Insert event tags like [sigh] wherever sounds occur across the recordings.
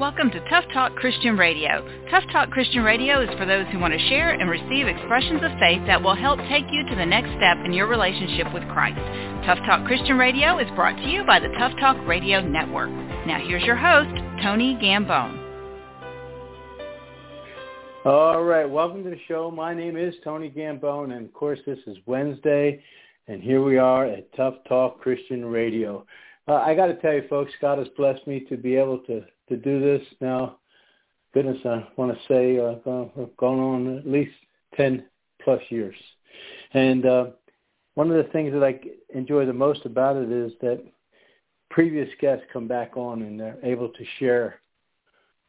Welcome to Tough Talk Christian Radio. Tough Talk Christian Radio is for those who want to share and receive expressions of faith that will help take you to the next step in your relationship with Christ. Tough Talk Christian Radio is brought to you by the Tough Talk Radio Network. Now here's your host, Tony Gambone. All right, welcome to the show. My name is Tony Gambone, and of course this is Wednesday, and here we are at Tough Talk Christian Radio. Uh, I got to tell you, folks, God has blessed me to be able to to do this now. Goodness, I want to say uh, gone on at least ten plus years, and uh, one of the things that I enjoy the most about it is that previous guests come back on and they're able to share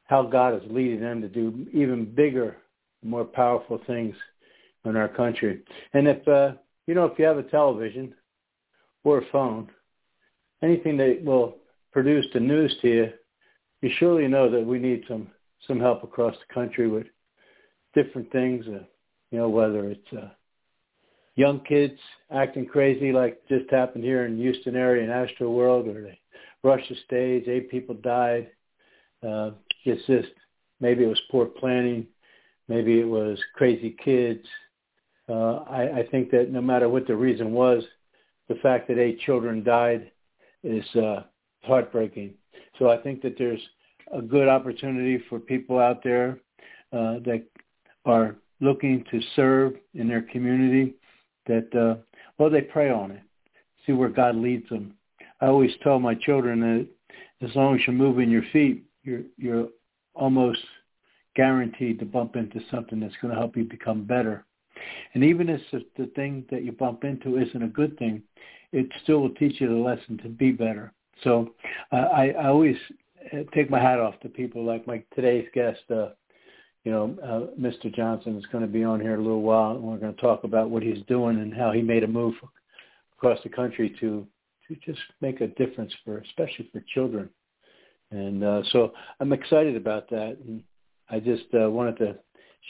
how God is leading them to do even bigger, more powerful things in our country. And if uh, you know, if you have a television or a phone, anything that will produce the news to you, you surely know that we need some some help across the country with different things. Uh, you know, whether it's uh, young kids acting crazy like just happened here in Houston area in Astro World, or they rushed the stage, eight people died. Uh, it's just maybe it was poor planning, maybe it was crazy kids. Uh, I, I think that no matter what the reason was, the fact that eight children died is uh, heartbreaking. So I think that there's a good opportunity for people out there uh, that are looking to serve in their community that, uh, well, they pray on it, see where God leads them. I always tell my children that as long as you're moving your feet, you're, you're almost guaranteed to bump into something that's going to help you become better. And even if the thing that you bump into isn't a good thing, it still will teach you the lesson to be better. So uh, I, I always take my hat off to people like my today's guest. Uh, you know, uh, Mr. Johnson is going to be on here a little while, and we're going to talk about what he's doing and how he made a move across the country to to just make a difference for, especially for children. And uh, so I'm excited about that, and I just uh, wanted to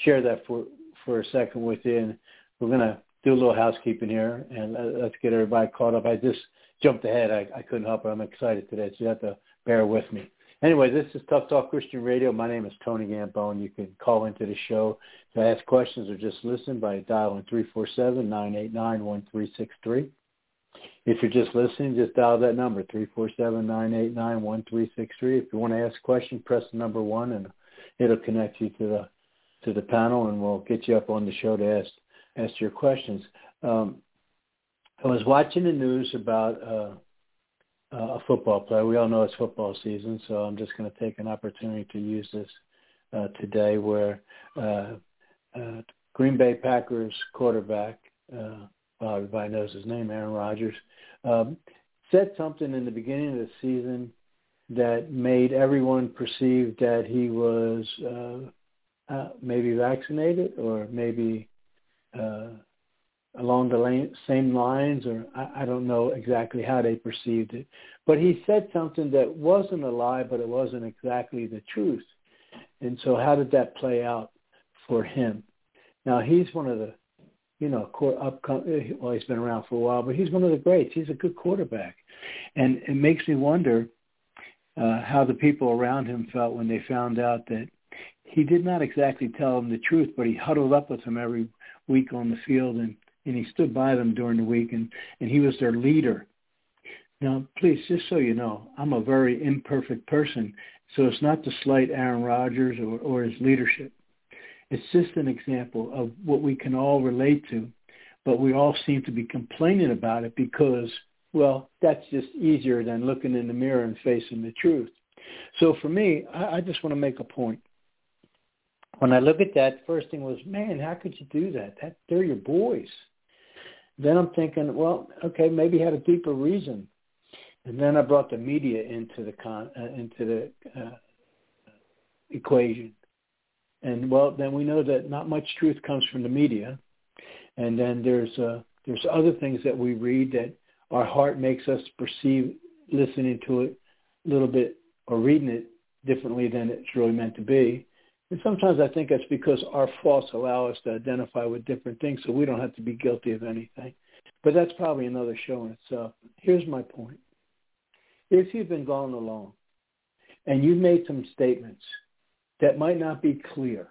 share that for for a second with you. And we're going to do a little housekeeping here, and let's get everybody caught up. I just jumped ahead. I, I couldn't help it. I'm excited today, so you have to bear with me. Anyway, this is Tough Talk Christian Radio. My name is Tony Gambone. You can call into the show to ask questions or just listen by dialing 347-989-1363. If you're just listening, just dial that number, 347-989-1363. If you want to ask a question, press the number one and it'll connect you to the to the panel and we'll get you up on the show to ask ask your questions. Um, I was watching the news about uh, a football player. We all know it's football season, so I'm just going to take an opportunity to use this uh, today where uh, uh, Green Bay Packers quarterback, uh, well, everybody knows his name, Aaron Rodgers, um, said something in the beginning of the season that made everyone perceive that he was uh, uh, maybe vaccinated or maybe uh, along the same lines, or I, don't know exactly how they perceived it. But he said something that wasn't a lie, but it wasn't exactly the truth. And so, how did that play out for him? Now, he's one of the, you know, upcoming. Well, he's been around for a while, but he's one of the greats. He's a good quarterback, and it makes me wonder uh, how the people around him felt when they found out that he did not exactly tell them the truth, but he huddled up with them every week on the field and and he stood by them during the week and, and he was their leader. Now, please, just so you know, I'm a very imperfect person, so it's not to slight Aaron Rodgers or, or his leadership. It's just an example of what we can all relate to, but we all seem to be complaining about it because, well, that's just easier than looking in the mirror and facing the truth. So for me, I, I just want to make a point when I look at that, first thing was, man, how could you do that? That they're your boys. Then I'm thinking, well, okay, maybe had a deeper reason. And then I brought the media into the con uh, into the uh, equation. And well, then we know that not much truth comes from the media. And then there's uh, there's other things that we read that our heart makes us perceive listening to it a little bit or reading it differently than it's really meant to be. And sometimes I think that's because our faults allow us to identify with different things so we don't have to be guilty of anything. But that's probably another show in itself. Here's my point. If you've been going along and you've made some statements that might not be clear.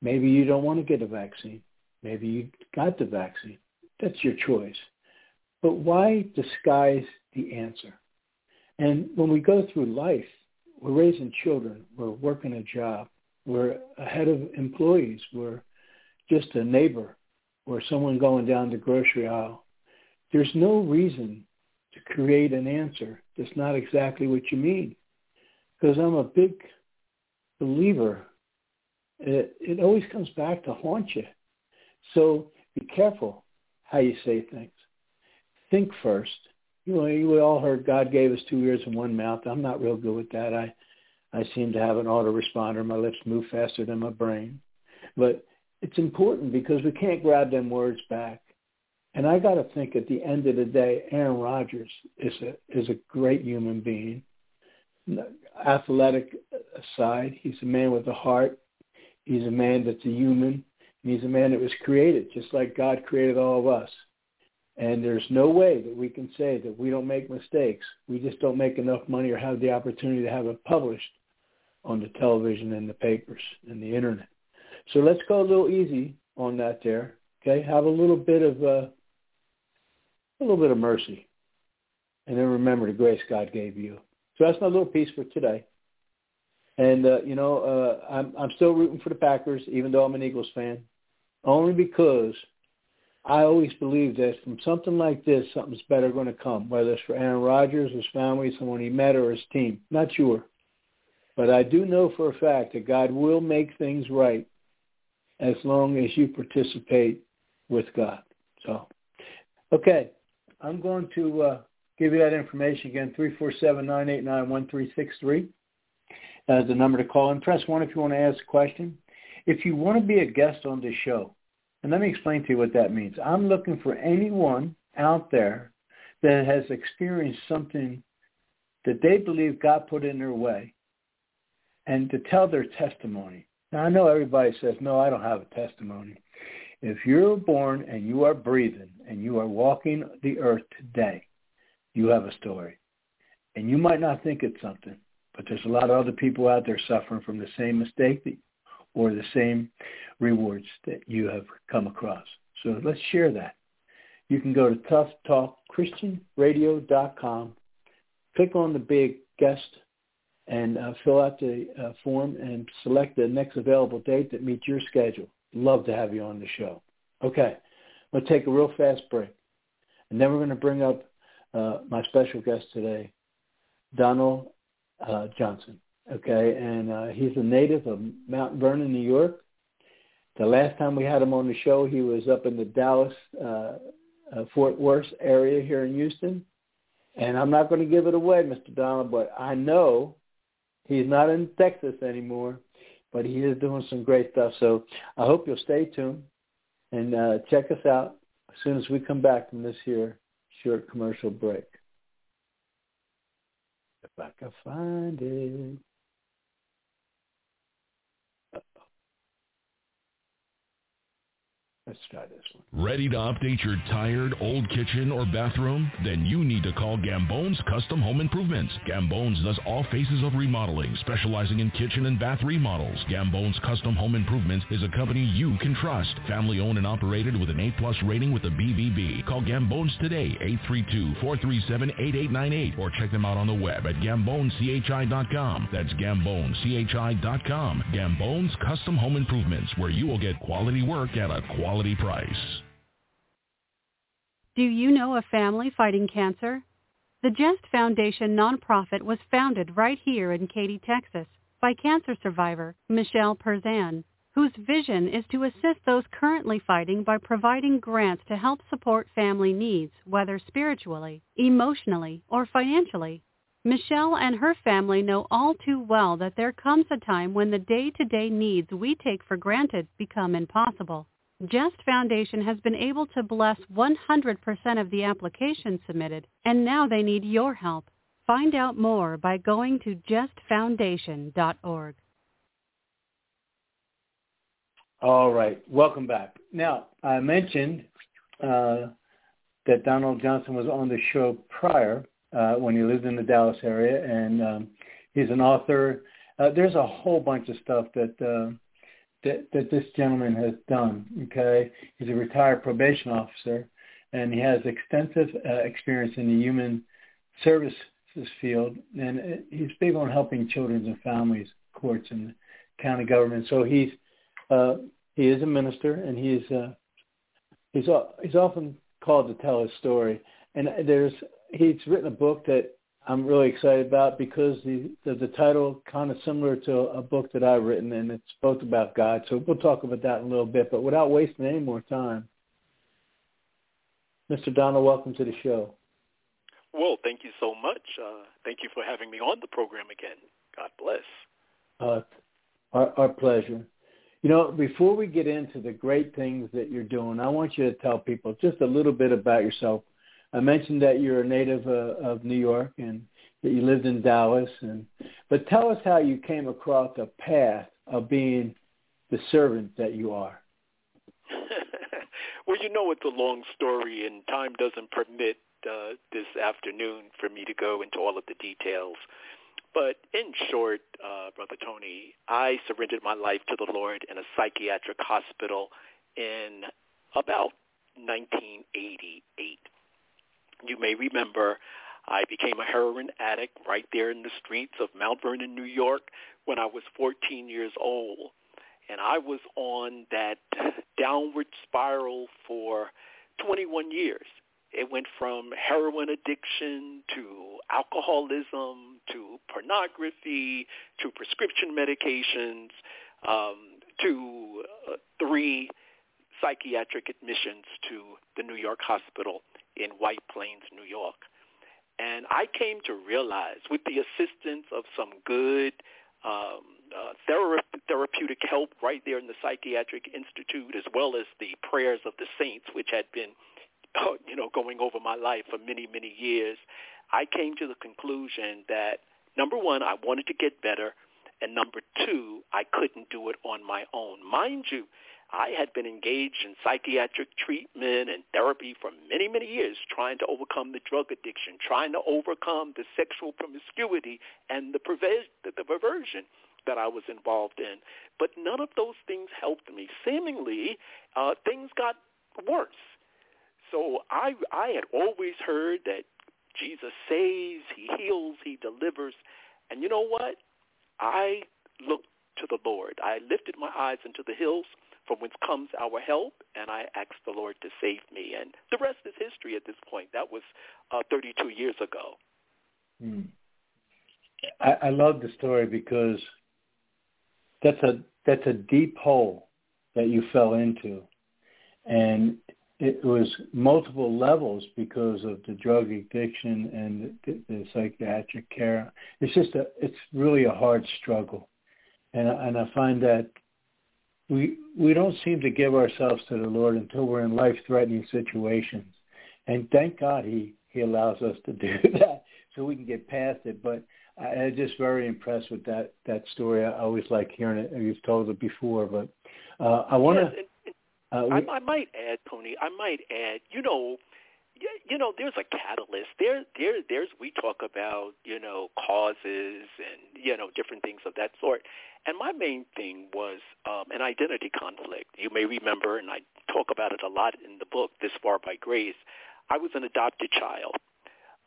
Maybe you don't want to get a vaccine. Maybe you got the vaccine. That's your choice. But why disguise the answer? And when we go through life, we're raising children, we're working a job, we're ahead of employees, we're just a neighbor or someone going down the grocery aisle. There's no reason to create an answer that's not exactly what you mean. Because I'm a big believer. It, it always comes back to haunt you. So be careful how you say things. Think first. You know, we all heard God gave us two ears and one mouth. I'm not real good with that. I, I seem to have an autoresponder. My lips move faster than my brain. But it's important because we can't grab them words back. And I got to think at the end of the day, Aaron Rodgers is a is a great human being. Athletic aside, he's a man with a heart. He's a man that's a human. And he's a man that was created just like God created all of us. And there's no way that we can say that we don't make mistakes. We just don't make enough money or have the opportunity to have it published on the television and the papers and the internet. So let's go a little easy on that there. Okay, have a little bit of uh, a little bit of mercy, and then remember the grace God gave you. So that's my little piece for today. And uh, you know, uh, I'm I'm still rooting for the Packers, even though I'm an Eagles fan, only because I always believe that from something like this, something's better going to come. Whether it's for Aaron Rodgers, his family, someone he met, or his team, not sure. But I do know for a fact that God will make things right as long as you participate with God. So, okay, I'm going to uh, give you that information again, 347-989-1363 as the number to call. And press 1 if you want to ask a question. If you want to be a guest on this show, and let me explain to you what that means. I'm looking for anyone out there that has experienced something that they believe God put in their way and to tell their testimony. Now, I know everybody says, no, I don't have a testimony. If you're born and you are breathing and you are walking the earth today, you have a story. And you might not think it's something, but there's a lot of other people out there suffering from the same mistake that, or the same rewards that you have come across. So let's share that. You can go to toughtalkchristianradio.com, click on the big guest and uh, fill out the uh, form and select the next available date that meets your schedule. Love to have you on the show. Okay, we'll take a real fast break. And then we're going to bring up uh, my special guest today, Donald uh, Johnson. Okay, and uh, he's a native of Mount Vernon, New York. The last time we had him on the show, he was up in the Dallas, uh, Fort Worth area here in Houston. And I'm not going to give it away, Mr. Donald, but I know He's not in Texas anymore, but he is doing some great stuff. So I hope you'll stay tuned and uh, check us out as soon as we come back from this here short commercial break. If I can find it. Let's try this one. Ready to update your tired old kitchen or bathroom? Then you need to call Gambone's Custom Home Improvements. Gambone's does all phases of remodeling, specializing in kitchen and bath remodels. Gambone's Custom Home Improvements is a company you can trust. Family owned and operated with an A-plus rating with the BBB. Call Gambone's today, 832-437-8898, or check them out on the web at GamboneCHI.com. That's GamboneCHI.com. Gambone's Custom Home Improvements, where you will get quality work at a quality quality price. Do you know a family fighting cancer? The Jest Foundation nonprofit was founded right here in Katy, Texas by cancer survivor Michelle Perzan, whose vision is to assist those currently fighting by providing grants to help support family needs, whether spiritually, emotionally, or financially. Michelle and her family know all too well that there comes a time when the day-to-day needs we take for granted become impossible. Jest Foundation has been able to bless 100% of the applications submitted, and now they need your help. Find out more by going to jestfoundation.org. All right, welcome back. Now, I mentioned uh, that Donald Johnson was on the show prior uh, when he lived in the Dallas area, and um, he's an author. Uh, there's a whole bunch of stuff that uh, that that this gentleman has done. Okay, he's a retired probation officer, and he has extensive uh, experience in the human services field, and uh, he's big on helping children and families, courts, and county government. So he's uh, he is a minister, and he's uh, he's he's often called to tell his story. And there's he's written a book that I'm really excited about because the the, the title kind of similar to a book that I've written, and it's both about God. So we'll talk about that in a little bit. But without wasting any more time, Mr. Donald, welcome to the show. Well, thank you so much. Uh, thank you for having me on the program again. God bless. Uh, our, our pleasure. You know, before we get into the great things that you're doing, I want you to tell people just a little bit about yourself. I mentioned that you're a native uh, of New York and that you lived in Dallas, and but tell us how you came across the path of being the servant that you are. [laughs] well, you know it's a long story, and time doesn't permit uh, this afternoon for me to go into all of the details. But in short, uh, Brother Tony, I surrendered my life to the Lord in a psychiatric hospital in about 1988. You may remember I became a heroin addict right there in the streets of Mount Vernon, New York when I was 14 years old. And I was on that downward spiral for 21 years. It went from heroin addiction to alcoholism to pornography to prescription medications um, to uh, three psychiatric admissions to the New York hospital in White Plains, New York. And I came to realize with the assistance of some good um, uh, thera- therapeutic help right there in the Psychiatric Institute, as well as the prayers of the saints, which had been you know, going over my life for many, many years, I came to the conclusion that number one, I wanted to get better, and number two, I couldn't do it on my own. Mind you, I had been engaged in psychiatric treatment and therapy for many, many years, trying to overcome the drug addiction, trying to overcome the sexual promiscuity and the, perver- the perversion that I was involved in. But none of those things helped me. Seemingly, uh, things got worse. So I I had always heard that Jesus saves, he heals, he delivers. And you know what? I looked to the Lord. I lifted my eyes into the hills from whence comes our help, and I asked the Lord to save me. And the rest is history at this point. That was uh, 32 years ago. Hmm. I, I love the story because that's a that's a deep hole that you fell into, and it was multiple levels because of the drug addiction and the, the psychiatric care. It's just a, it's really a hard struggle, and and I find that we we don't seem to give ourselves to the Lord until we're in life-threatening situations, and thank God He He allows us to [laughs] do that so we can get past it. But I, I'm just very impressed with that that story. I always like hearing it. You've told it before, but uh, I want to. Yes, uh, we, I, I might add, Tony. I might add. You know, you know, there's a catalyst. There, there, there's. We talk about you know causes and you know different things of that sort. And my main thing was um, an identity conflict. You may remember, and I talk about it a lot in the book, This Far by Grace. I was an adopted child.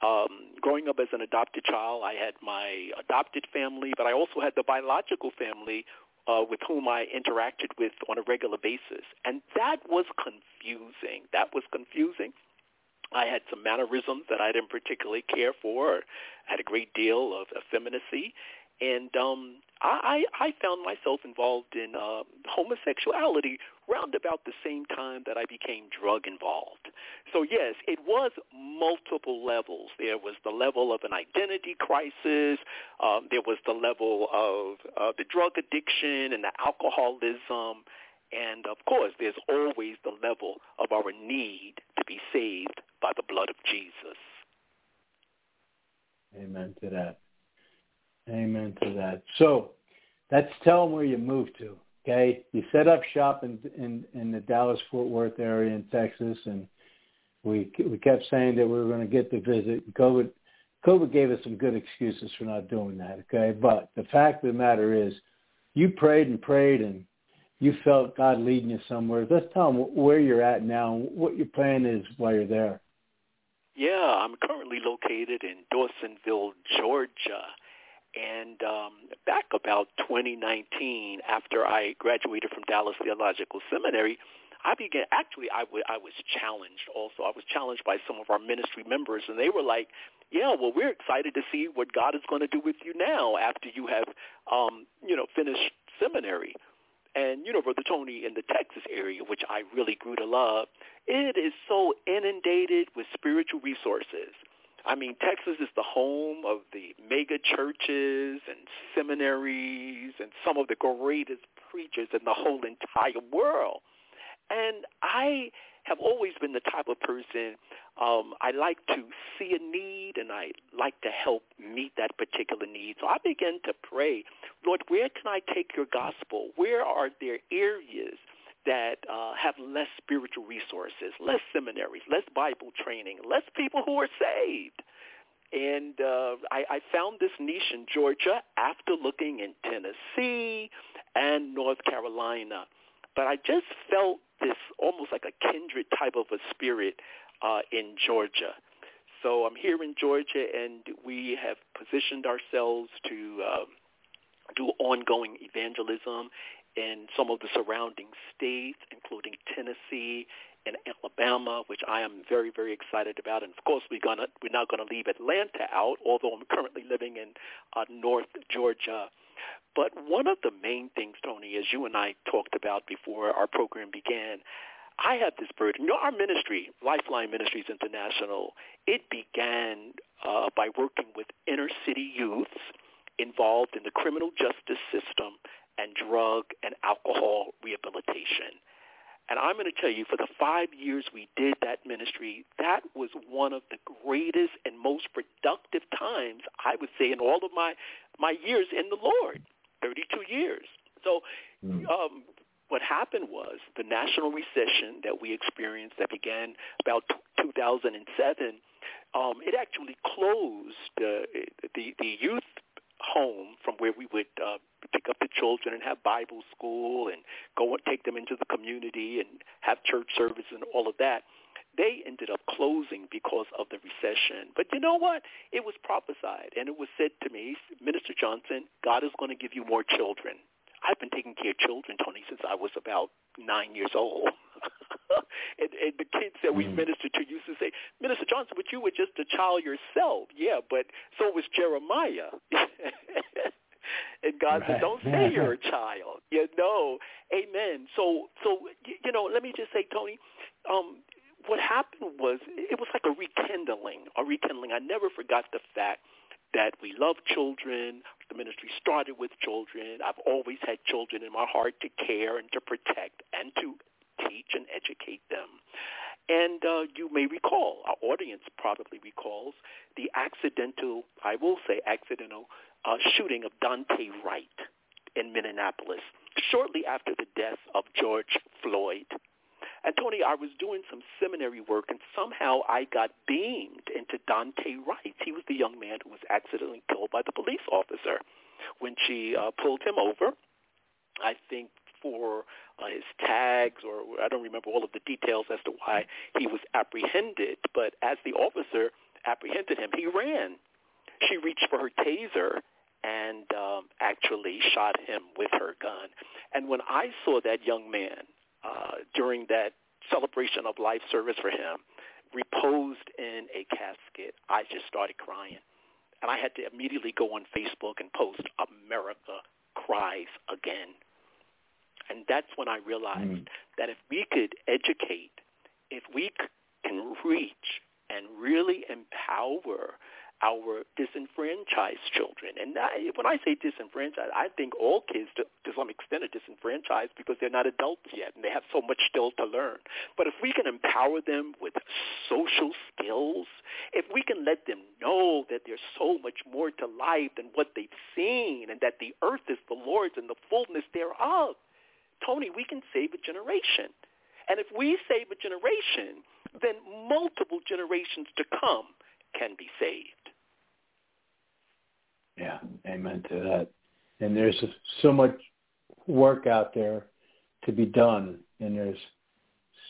Um, growing up as an adopted child, I had my adopted family, but I also had the biological family uh, with whom I interacted with on a regular basis. And that was confusing. That was confusing. I had some mannerisms that I didn't particularly care for. I had a great deal of effeminacy. And um, I, I found myself involved in uh, homosexuality round about the same time that I became drug involved. So yes, it was multiple levels. There was the level of an identity crisis. Um, there was the level of uh, the drug addiction and the alcoholism. And of course, there's always the level of our need be saved by the blood of Jesus. Amen to that. Amen to that. So let's tell them where you moved to. Okay, you set up shop in in, in the Dallas Fort Worth area in Texas, and we we kept saying that we were going to get the visit. COVID COVID gave us some good excuses for not doing that, okay? But the fact of the matter is, you prayed and prayed and you felt God leading you somewhere. Let's tell them where you're at now, what your plan is while you're there. Yeah, I'm currently located in Dawsonville, Georgia. And um, back about 2019, after I graduated from Dallas Theological Seminary, I began, actually, I, w- I was challenged also. I was challenged by some of our ministry members, and they were like, yeah, well, we're excited to see what God is going to do with you now after you have, um, you know, finished seminary. And, you know, Brother Tony, in the Texas area, which I really grew to love, it is so inundated with spiritual resources. I mean, Texas is the home of the mega churches and seminaries and some of the greatest preachers in the whole entire world. And I have always been the type of person um, I like to see a need and I like to help meet that particular need. So I began to pray, Lord, where can I take your gospel? Where are there areas that uh, have less spiritual resources, less seminaries, less Bible training, less people who are saved? And uh, I, I found this niche in Georgia after looking in Tennessee and North Carolina. But I just felt this almost like a kindred type of a spirit uh, in Georgia. So I'm here in Georgia, and we have positioned ourselves to uh, do ongoing evangelism in some of the surrounding states, including Tennessee and Alabama, which I am very, very excited about. And of course, we're gonna we're not to leave Atlanta out, although I'm currently living in uh, North Georgia. But one of the main things, Tony, as you and I talked about before our program began, I have this burden. You know, our ministry, Lifeline Ministries International, it began uh, by working with inner city youths involved in the criminal justice system and drug and alcohol rehabilitation. And I'm going to tell you, for the five years we did that ministry, that was one of the greatest and most productive times, I would say, in all of my, my years in the Lord, 32 years. So mm. um, what happened was the national recession that we experienced that began about 2007, um, it actually closed uh, the, the youth home from where we would uh, pick up the children and have Bible school and go and take them into the community and have church service and all of that. They ended up closing because of the recession. But you know what? It was prophesied and it was said to me, Minister Johnson, God is going to give you more children. I've been taking care of children, Tony, since I was about nine years old. [laughs] and, and the kids that we mm. ministered to used to say, Minister Johnson, but you were just a child yourself. Yeah, but so was Jeremiah. [laughs] and God right. said, "Don't say you're a [laughs] child." You know, Amen. So, so you know, let me just say, Tony, um, what happened was it was like a rekindling, a rekindling. I never forgot the fact that we love children. The ministry started with children. I've always had children in my heart to care and to protect and to teach and educate them. And uh, you may recall, our audience probably recalls, the accidental, I will say accidental, uh, shooting of Daunte Wright in Minneapolis shortly after the death of George Floyd. And Tony, I was doing some seminary work, and somehow I got beamed into Daunte Wright. He was the young man who was accidentally killed by the police officer when she uh, pulled him over. I think for uh, his tags, or I don't remember all of the details as to why he was apprehended. But as the officer apprehended him, he ran. She reached for her taser and um, actually shot him with her gun. And when I saw that young man uh, during that celebration of life service for him reposed in a casket, I just started crying. And I had to immediately go on Facebook and post, America cries again. And that's when I realized mm. that if we could educate, if we can reach and really empower our disenfranchised children. And I, when I say disenfranchised, I think all kids to, to some extent are disenfranchised because they're not adults yet and they have so much still to learn. But if we can empower them with social skills, if we can let them know that there's so much more to life than what they've seen and that the earth is the Lord's and the fullness thereof, Tony, we can save a generation. And if we save a generation, then multiple generations to come can be saved. Yeah, amen to that. And there's so much work out there to be done, and there's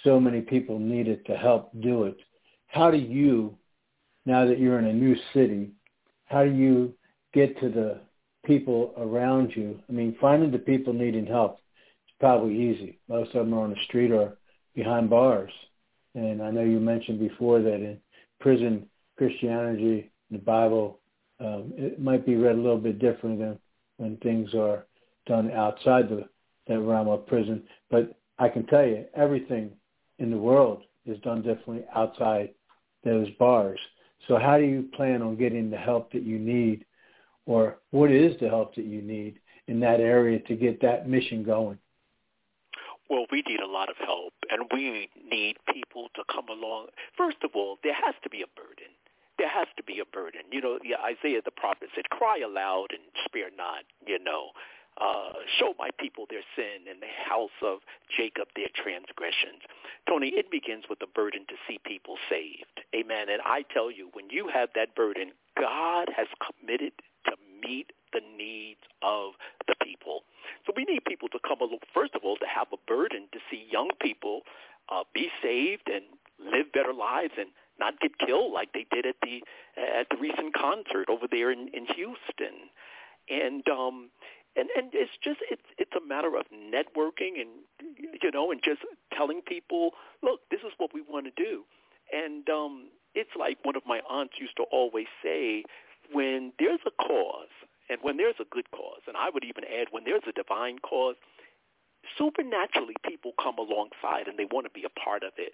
so many people needed to help do it. How do you, now that you're in a new city, how do you get to the people around you? I mean, finding the people needing help probably easy. Most of them are on the street or behind bars. And I know you mentioned before that in prison Christianity, the Bible, um, it might be read a little bit different than when things are done outside the that realm of prison. But I can tell you, everything in the world is done differently outside those bars. So how do you plan on getting the help that you need, or what is the help that you need in that area to get that mission going? Well, we need a lot of help, and we need people to come along. First of all, there has to be a burden. There has to be a burden. You know, Isaiah the prophet said, "Cry aloud and spare not." You know, uh, show my people their sin and the house of Jacob their transgressions. Tony, it begins with the burden to see people saved. Amen. And I tell you, when you have that burden, God has committed to meet the needs of the people. So we need people to come along, first of all, to have a burden to see young people uh, be saved and live better lives and not get killed like they did at the at the recent concert over there in, in Houston. And um, and and it's just it's it's a matter of networking and you know and just telling people look this is what we want to do and um it's like one of my aunts used to always say when there's a cause and when there's a good cause and i would even add when there's a divine cause supernaturally people come alongside and they want to be a part of it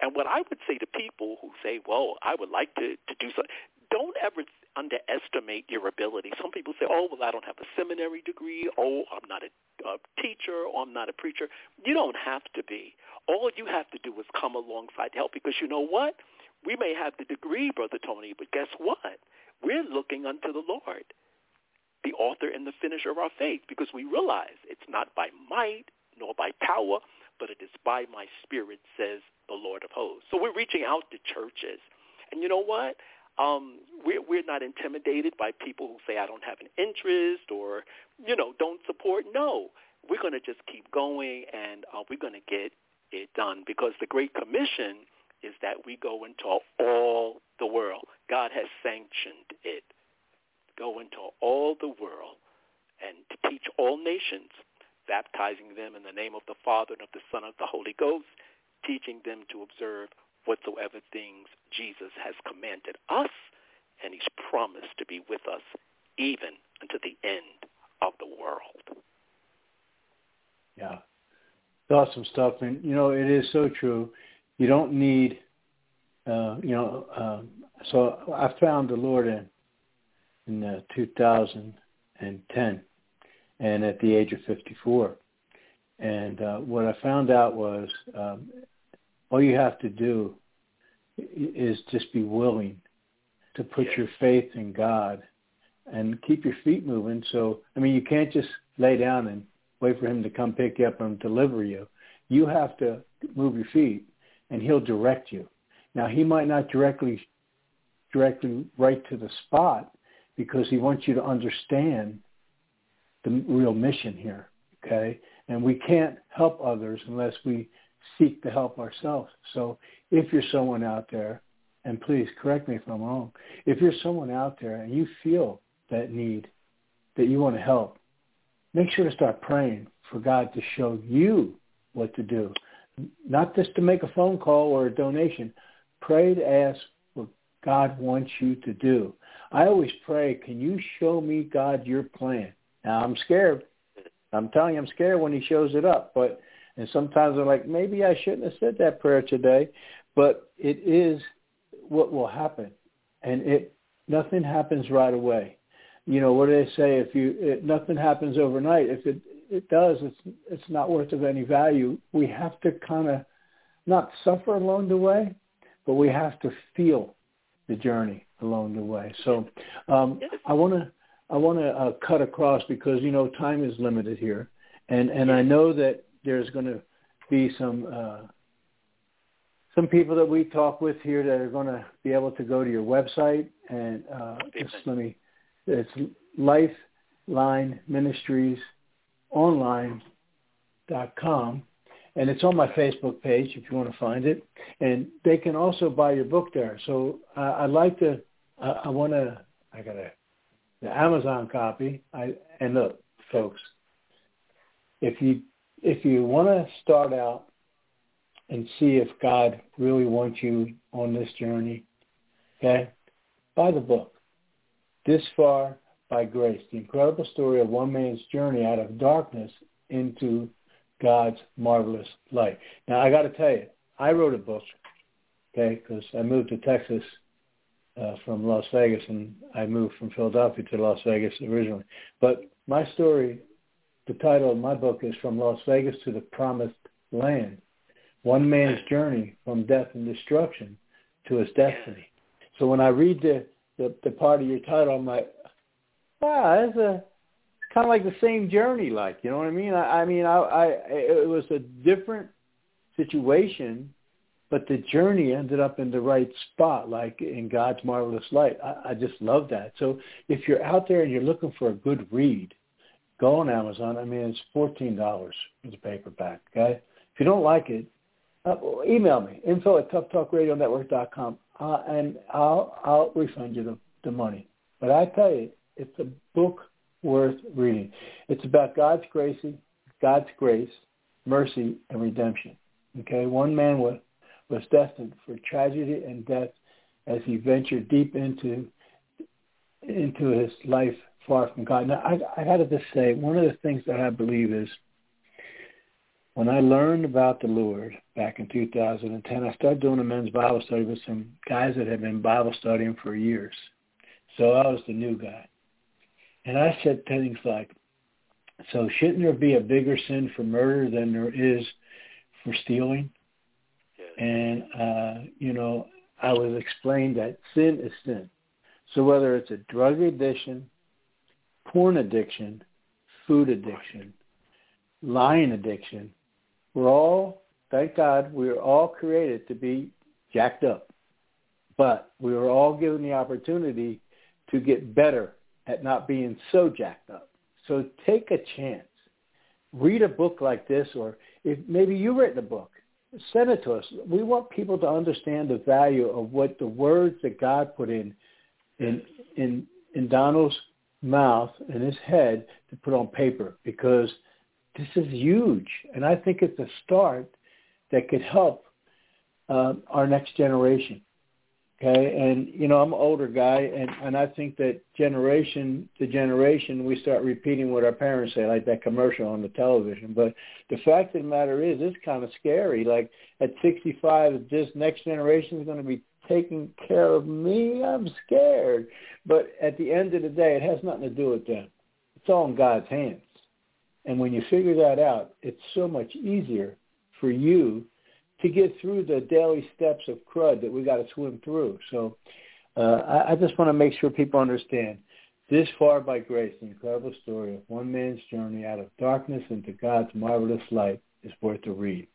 and what i would say to people who say well i would like to to do something don't ever underestimate your ability. Some people say, oh, well, I don't have a seminary degree. Oh, I'm not a, a teacher or I'm not a preacher. You don't have to be. All you have to do is come alongside to help because you know what? We may have the degree, Brother Tony, but guess what? We're looking unto the Lord, the author and the finisher of our faith, because we realize it's not by might nor by power, but it is by my spirit, says the Lord of hosts. So we're reaching out to churches. And you know what? um, we're, we're not intimidated by people who say I don't have an interest or you know don't support. No, we're going to just keep going and uh, we're going to get it done because the Great Commission is that we go into all the world. God has sanctioned it. Go into all the world and teach all nations, baptizing them in the name of the Father and of the Son and of the Holy Ghost, teaching them to observe whatsoever things Jesus has commanded us, and he's promised to be with us even unto the end of the world. Yeah. Awesome stuff. And, you know, it is so true. You don't need, uh, you know, um, so I found the Lord in, in uh, 2010 and at the age of 54. And uh, what I found out was um, all you have to do is just be willing to put your faith in God and keep your feet moving. So, I mean, you can't just lay down and wait for him to come pick you up and deliver you. You have to move your feet and he'll direct you. Now, he might not directly directly right to the spot because he wants you to understand the real mission here, okay? And we can't help others unless we seek to help ourselves. So if you're someone out there, and please correct me if I'm wrong, if you're someone out there and you feel that need, that you want to help, make sure to start praying for God to show you what to do. Not just to make a phone call or a donation. Pray to ask what God wants you to do. I always pray, can you show me, God, your plan? Now, I'm scared. I'm telling you, I'm scared when he shows it up. But and sometimes I'm like, maybe I shouldn't have said that prayer today, but it is what will happen, and it nothing happens right away. You know what do they say? If you it, nothing happens overnight. If it it does, it's it's not worth of any value. We have to kind of not suffer along the way, but we have to feel the journey along the way. So um, I want to I want to uh, cut across because you know time is limited here, and and I know that there's going to be some uh, some people that we talk with here that are going to be able to go to your website and uh, just let me. It's Lifeline Ministries online.com and it's on my Facebook page if you want to find it. And they can also buy your book there. So uh, I'd like to, uh, I want to, I got a, the Amazon copy. I and look, folks, if you if you want to start out and see if God really wants you on this journey, okay, buy the book. This far by grace, the incredible story of one man's journey out of darkness into God's marvelous light. Now, I got to tell you, I wrote a book, okay, because I moved to Texas uh, from Las Vegas, and I moved from Philadelphia to Las Vegas originally. But my story, the title of my book is From Las Vegas to the Promised Land, one man's journey from death and destruction to his destiny. So when I read the, the, the part of your title, I'm like, wow, that's a kind of like the same journey, like you know what I mean. I, I mean, I, I it was a different situation, but the journey ended up in the right spot, like in God's marvelous light. I, I just love that. So if you're out there and you're looking for a good read, go on Amazon. I mean, it's fourteen dollars for the paperback. Okay, if you don't like it, uh, email me info at toughtalkradionetwork.com, uh, and I'll I'll refund you the, the money. But I tell you, it's a book worth reading. It's about God's grace, God's grace, mercy, and redemption. Okay, one man was was destined for tragedy and death as he ventured deep into into his life far from God. Now, I, I got to just say, one of the things that I believe is when I learned about the Lord back in 2010, I started doing a men's Bible study with some guys that had been Bible studying for years. So I was the new guy. And I said things like, so shouldn't there be a bigger sin for murder than there is for stealing? And, uh, you know, I was explained that sin is sin. So whether it's a drug addiction, porn addiction, food addiction, lying addiction, we're all, thank God, we are all created to be jacked up. But we were all given the opportunity to get better at not being so jacked up. So take a chance. Read a book like this, or if maybe you've written a book, send it to us. We want people to understand the value of what the words that God put in in in in Donald's mouth and his head to put on paper because this is huge, and I think it's a start that could help uh, our next generation. Okay, and you know I'm an older guy, and and I think that generation to generation we start repeating what our parents say, like that commercial on the television. But the fact of the matter is, it's kind of scary. Like at 65, this next generation is going to be taking care of me. I'm scared. But at the end of the day, it has nothing to do with them. It's all in God's hands. And when you figure that out, it's so much easier for you to get through the daily steps of crud that we got to swim through. So uh, I, I just want to make sure people understand this far by grace, the incredible story of one man's journey out of darkness into God's marvelous light is worth a read.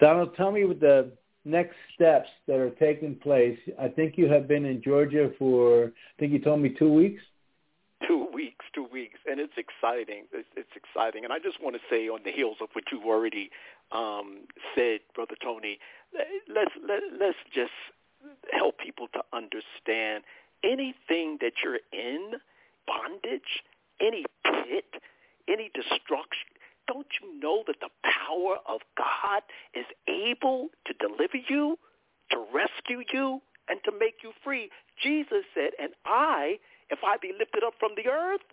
Donald, tell me what the next steps that are taking place. I think you have been in Georgia for, I think you told me two weeks. Two weeks, two weeks, and it's exciting. It's, it's exciting, and I just want to say, on the heels of what you've already um, said, Brother Tony, let's let, let's just help people to understand anything that you're in bondage, any pit, any destruction. Don't you know that the power of God is able to deliver you, to rescue you, and to make you free? Jesus said, and I, if I be lifted up from the earth,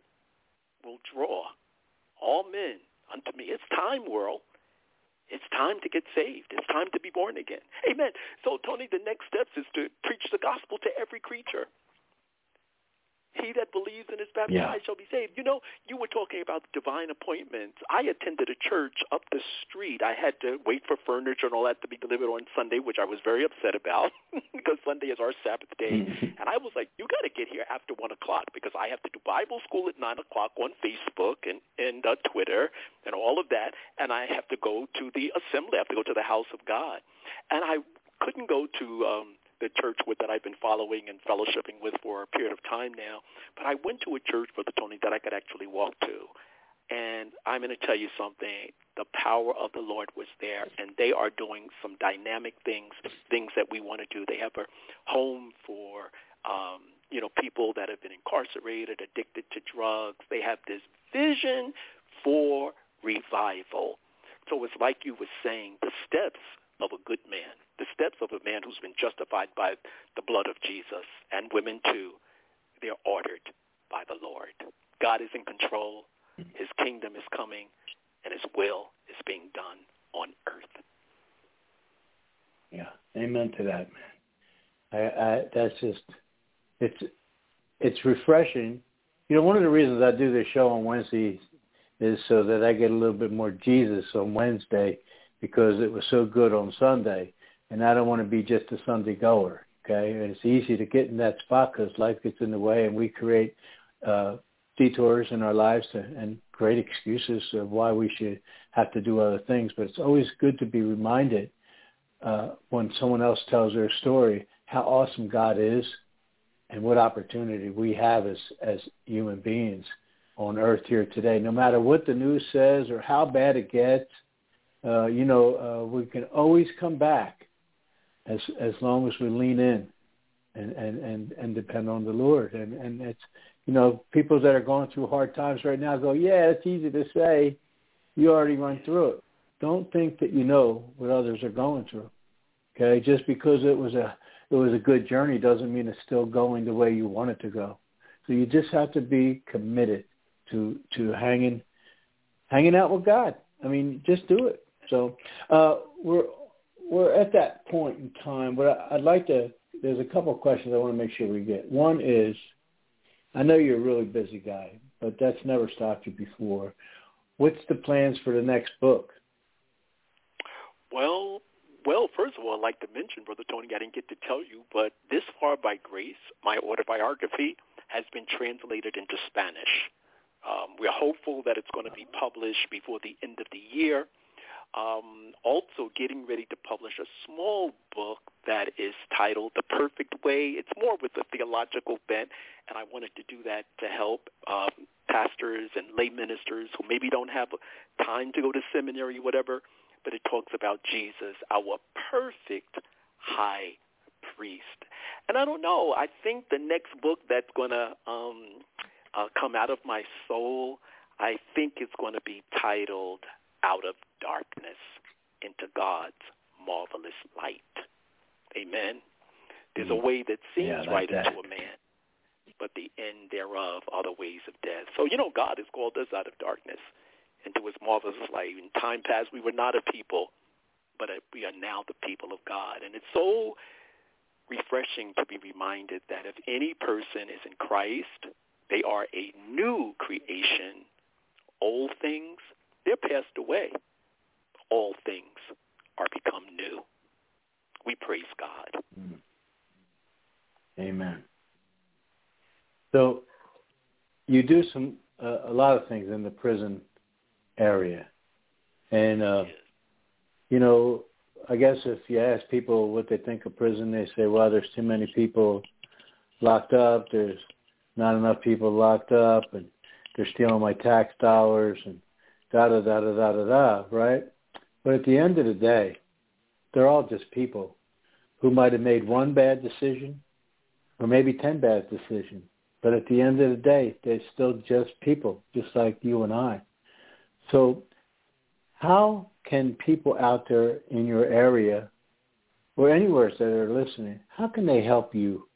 will draw all men unto me. It's time, world. It's time to get saved. It's time to be born again. Amen. So, Tony, the next steps is to preach the gospel to every creature. He that believes and is baptized yeah. shall be saved. You know, you were talking about divine appointments. I attended a church up the street. I had to wait for furniture and all that to be delivered on Sunday, which I was very upset about [laughs] because Sunday is our Sabbath day. Mm-hmm. and I was like, you got to get here after 1 o'clock because I have to do Bible school at 9 o'clock on Facebook and, and uh, Twitter and all of that. And I have to go to the assembly. I have to go to the house of God. And I couldn't go to um, the church with that I've been following and fellowshipping with for a period of time now. But I went to a church, Brother Tony, that I could actually walk to. And I'm going to tell you something. The power of the Lord was there, and they are doing some dynamic things, things that we want to do. They have a home for, um, you know, people that have been incarcerated, addicted to drugs. They have this vision for revival. So it's like you were saying, the steps of a good man, the steps of a man who's been justified by the blood of Jesus, and women too, they're ordered by the Lord. God is in control. His kingdom is coming, and his will is being done on earth. Yeah, amen to that, man. I, I, that's just it's it's refreshing. You know, one of the reasons I do this show on Wednesday is so that I get a little bit more Jesus on Wednesday because it was so good on Sunday, and I don't want to be just a Sunday goer. Okay, and it's easy to get in that spot because life gets in the way, and we create uh, detours in our lives to, and great excuses of why we should have to do other things. But it's always good to be reminded uh, when someone else tells their story how awesome God is and what opportunity we have as as human beings on earth here today. No matter what the news says or how bad it gets, uh, you know, uh, we can always come back as as long as we lean in and and and, and depend on the Lord. And and it's you know, people that are going through hard times right now go, yeah, it's easy to say. You already went through it. Don't think that you know what others are going through. Okay, just because it was a it was a good journey doesn't mean it's still going the way you want it to go. So you just have to be committed to to hanging hanging out with God. I mean, just do it. So uh, we're we're at that point in time, but I'd like to. There's a couple of questions I want to make sure we get. One is, I know you're a really busy guy, but that's never stopped you before. What's the plans for the next book? Well, well, first of all, I'd like to mention, Brother Tony, I didn't get to tell you, but This Far by Grace, my autobiography, has been translated into Spanish. Um, we're hopeful that it's going to be published before the end of the year. Um, also getting ready to publish a small book that is titled The Perfect Way. It's more with a theological bent, and I wanted to do that to help um, pastors and lay ministers who maybe don't have time to go to seminary, whatever, but it talks about Jesus, our perfect high priest. And I don't know, I think the next book that's going to um, uh, come out of my soul, I think it's going to be titled Out of Darkness into God's Marvelous Light. Amen. There's a mm. way that seems yeah, right that. unto a man, but the end thereof are the ways of death. So, you know, God has called us out of darkness into his marvelous light. In time past, we were not a people, but we are now the people of God. And it's so refreshing to be reminded that if any person is in Christ, they are a new creation. Old things, they're passed away. All things are become new. We praise God. Mm. Amen. So you do some uh, a lot of things in the prison area, and uh, you know, I guess if you ask people what they think of prison, they say, "Well, there's too many people locked up. There's not enough people locked up and they're stealing my tax dollars and da da da da da da da, right? But at the end of the day, they're all just people who might have made one bad decision or maybe ten bad decisions. But at the end of the day, they're still just people, just like you and I. So how can people out there in your area or anywhere that are listening, how can they help you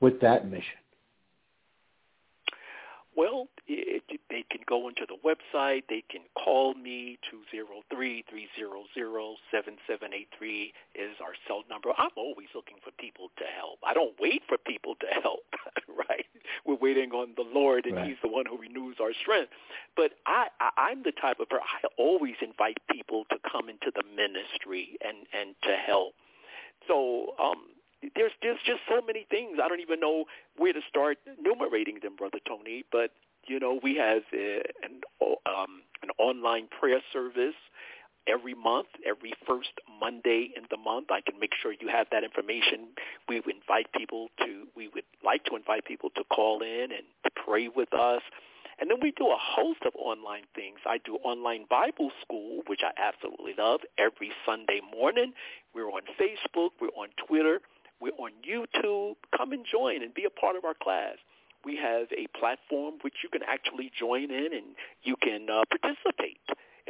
with that mission? Well, it, they can go into the website. They can call me. 203-300-7783 is our cell number. I'm always looking for people to help. I don't wait for people to help, [laughs] right? We're waiting on the Lord, and right. he's the one who renews our strength. But I, I, I'm the type of person, I always invite people to come into the ministry and, and to help. So um, there's there's just so many things. I don't even know where to start enumerating them, brother Tony. But you know, we have uh, an um, an online prayer service. every month, every first Monday in the month. I can make sure you have that information. We would invite people to, we would like to invite people to call in and to pray with us. And then we do a host of online things. I do online Bible school, which I absolutely love, every Sunday morning. We're on Facebook. We're on Twitter. We're on YouTube. Come and join and be a part of our class. We have a platform which you can actually join in and you can uh, participate.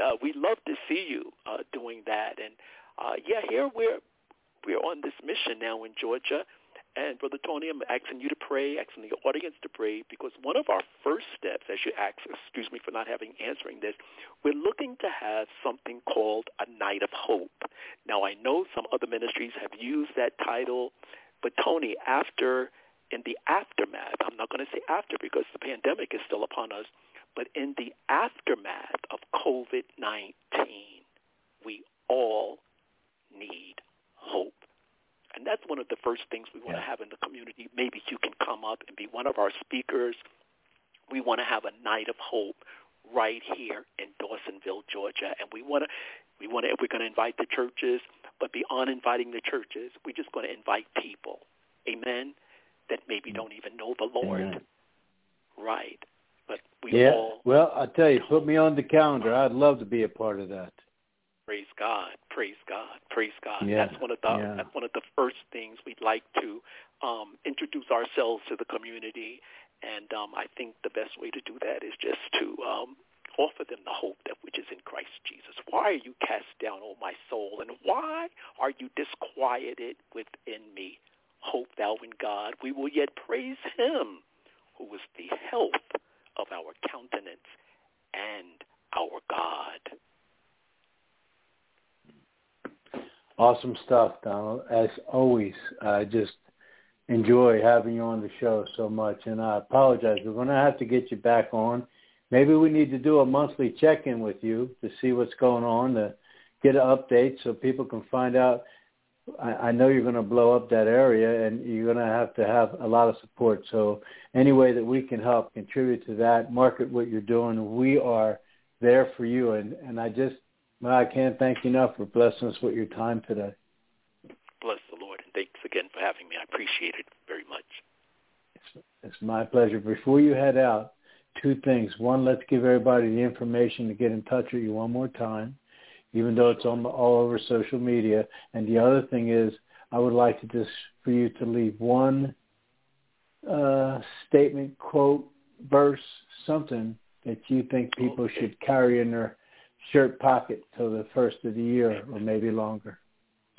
Uh, we love to see you uh, doing that. And uh, yeah, here we're we're on this mission now in Georgia and Brother Tony, I'm asking you to pray, asking the audience to pray, because one of our first steps, as you ask, excuse me for not having answering this, we're looking to have something called a Night of Hope. Now, I know some other ministries have used that title, but Tony, after, in the aftermath, I'm not going to say after because the pandemic is still upon us, but in the aftermath of COVID-19, we all need hope. And that's one of the first things we want yeah. to have in the community. Maybe you can come up and be one of our speakers. We want to have a night of hope right here in Dawsonville, Georgia, and we want to we want to we're going to invite the churches, but beyond inviting the churches, we're just going to invite people, amen, that maybe don't even know the Lord, amen. right? But we yeah. all well, I tell you, put me on the calendar. I'd love to be a part of that. Praise God. Praise God. Praise God. Yeah. That's one of the yeah. that's one of the first things we'd like to um, introduce ourselves to the community, and um, I think the best way to do that is just to um, offer them the hope that which is in Christ Jesus. Why are you cast down, O my soul, and why are you disquieted within me? Hope thou in God. We will yet praise Him, who is the health of our countenance and our God. Awesome stuff, Donald. As always, I just enjoy having you on the show so much, and I apologize. We're going to have to get you back on. Maybe we need to do a monthly check-in with you to see what's going on, to get an update so people can find out. I, I know you're going to blow up that area, and you're going to have to have a lot of support. So any way that we can help contribute to that, market what you're doing, we are there for you. And, and I just well, I can't thank you enough for blessing us with your time today. Bless the Lord, and thanks again for having me. I appreciate it very much. It's, it's my pleasure. Before you head out, two things. One, let's give everybody the information to get in touch with you one more time, even though it's on all over social media. And the other thing is, I would like to just for you to leave one uh, statement, quote, verse, something that you think people okay. should carry in their shirt pocket till the first of the year or maybe longer.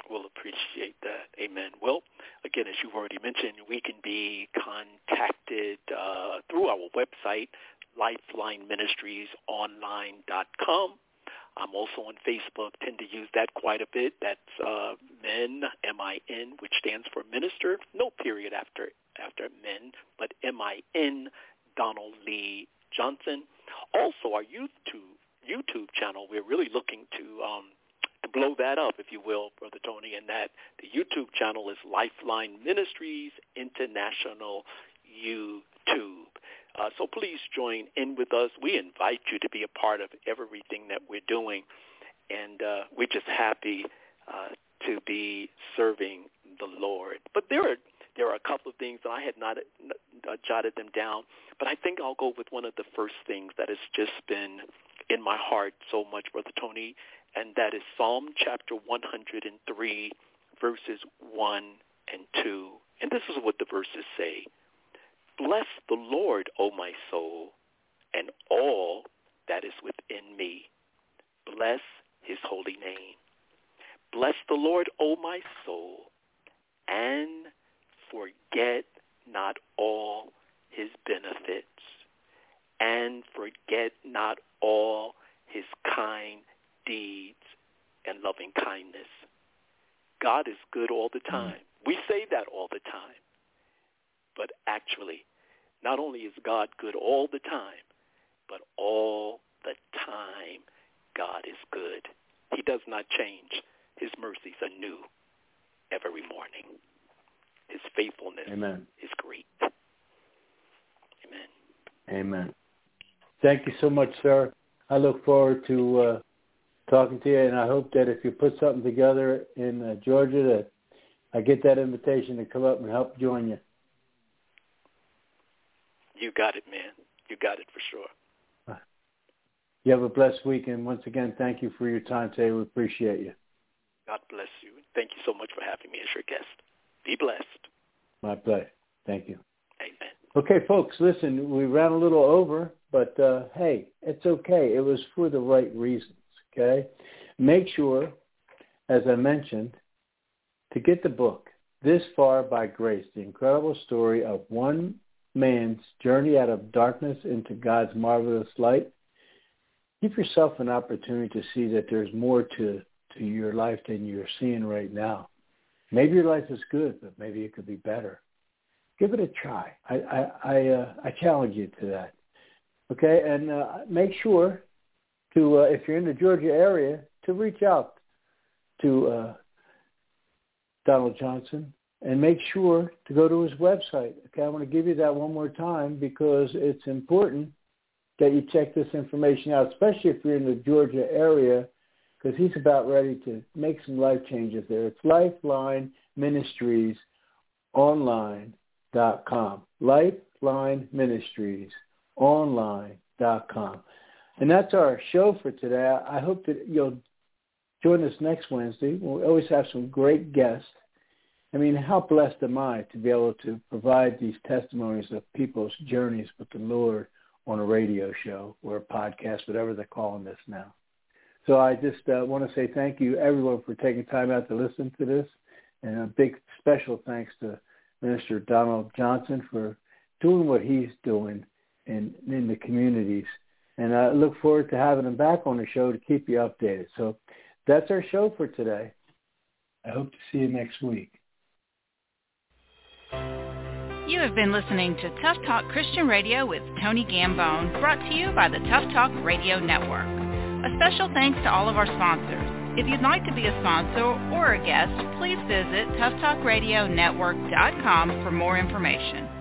We'll appreciate that. Amen. Well, again, as you've already mentioned, we can be contacted uh, through our website, lifelineministriesonline.com. I'm also on Facebook, tend to use that quite a bit. That's uh, Men, M-I-N, which stands for minister. No period after after men, but M-I-N, Donald Lee Johnson. Also, our YouTube YouTube channel. We're really looking to um, to blow that up, if you will, Brother Tony, and that the YouTube channel is Lifeline Ministries International YouTube. Uh, so please join in with us. We invite you to be a part of everything that we're doing, and uh, we're just happy uh, to be serving the Lord. But there are there are a couple of things that I had not uh, jotted them down, but I think I'll go with one of the first things that has just been in my heart so much, Brother Tony, and that is Psalm chapter 103, verses 1 and 2. And this is what the verses say. Bless the Lord, O my soul, and all that is within me. Bless his holy name. Bless the Lord, O my soul, and forget not all his benefits and forget not all his kind deeds and loving kindness. God is good all the time. We say that all the time. But actually, not only is God good all the time, but all the time God is good. He does not change. His mercies are new every morning. His faithfulness Amen. is great. Amen. Amen. Thank you so much, sir. I look forward to uh, talking to you, and I hope that if you put something together in uh, Georgia, that I get that invitation to come up and help join you. You got it, man. You got it for sure. You have a blessed weekend. Once again, thank you for your time today. We appreciate you. God bless you. Thank you so much for having me as your guest. Be blessed. My pleasure. Thank you. Amen. Okay, folks, listen, we ran a little over, but uh, hey, it's okay. It was for the right reasons, okay? Make sure, as I mentioned, to get the book, This Far by Grace, the incredible story of one man's journey out of darkness into God's marvelous light. Give yourself an opportunity to see that there's more to, to your life than you're seeing right now. Maybe your life is good, but maybe it could be better. Give it a try. I I I, uh, I challenge you to that. Okay, and uh, make sure to uh, if you're in the Georgia area to reach out to uh, Donald Johnson and make sure to go to his website. Okay, I want to give you that one more time because it's important that you check this information out, especially if you're in the Georgia area, because he's about ready to make some life changes there. It's Lifeline Ministries online.com. Lifeline Ministries online.com. And that's our show for today. I hope that you'll join us next Wednesday. We'll always have some great guests I mean, how blessed am I to be able to provide these testimonies of people's journeys with the Lord on a radio show or a podcast, whatever they're calling this now. So I just uh, want to say thank you, everyone, for taking time out to listen to this. And a big special thanks to Minister Donald Johnson for doing what he's doing in, in the communities. And I look forward to having him back on the show to keep you updated. So that's our show for today. I hope to see you next week. Have been listening to Tough Talk Christian Radio with Tony Gambone, brought to you by the Tough Talk Radio Network. A special thanks to all of our sponsors. If you'd like to be a sponsor or a guest, please visit toughtalkradionetwork.com for more information.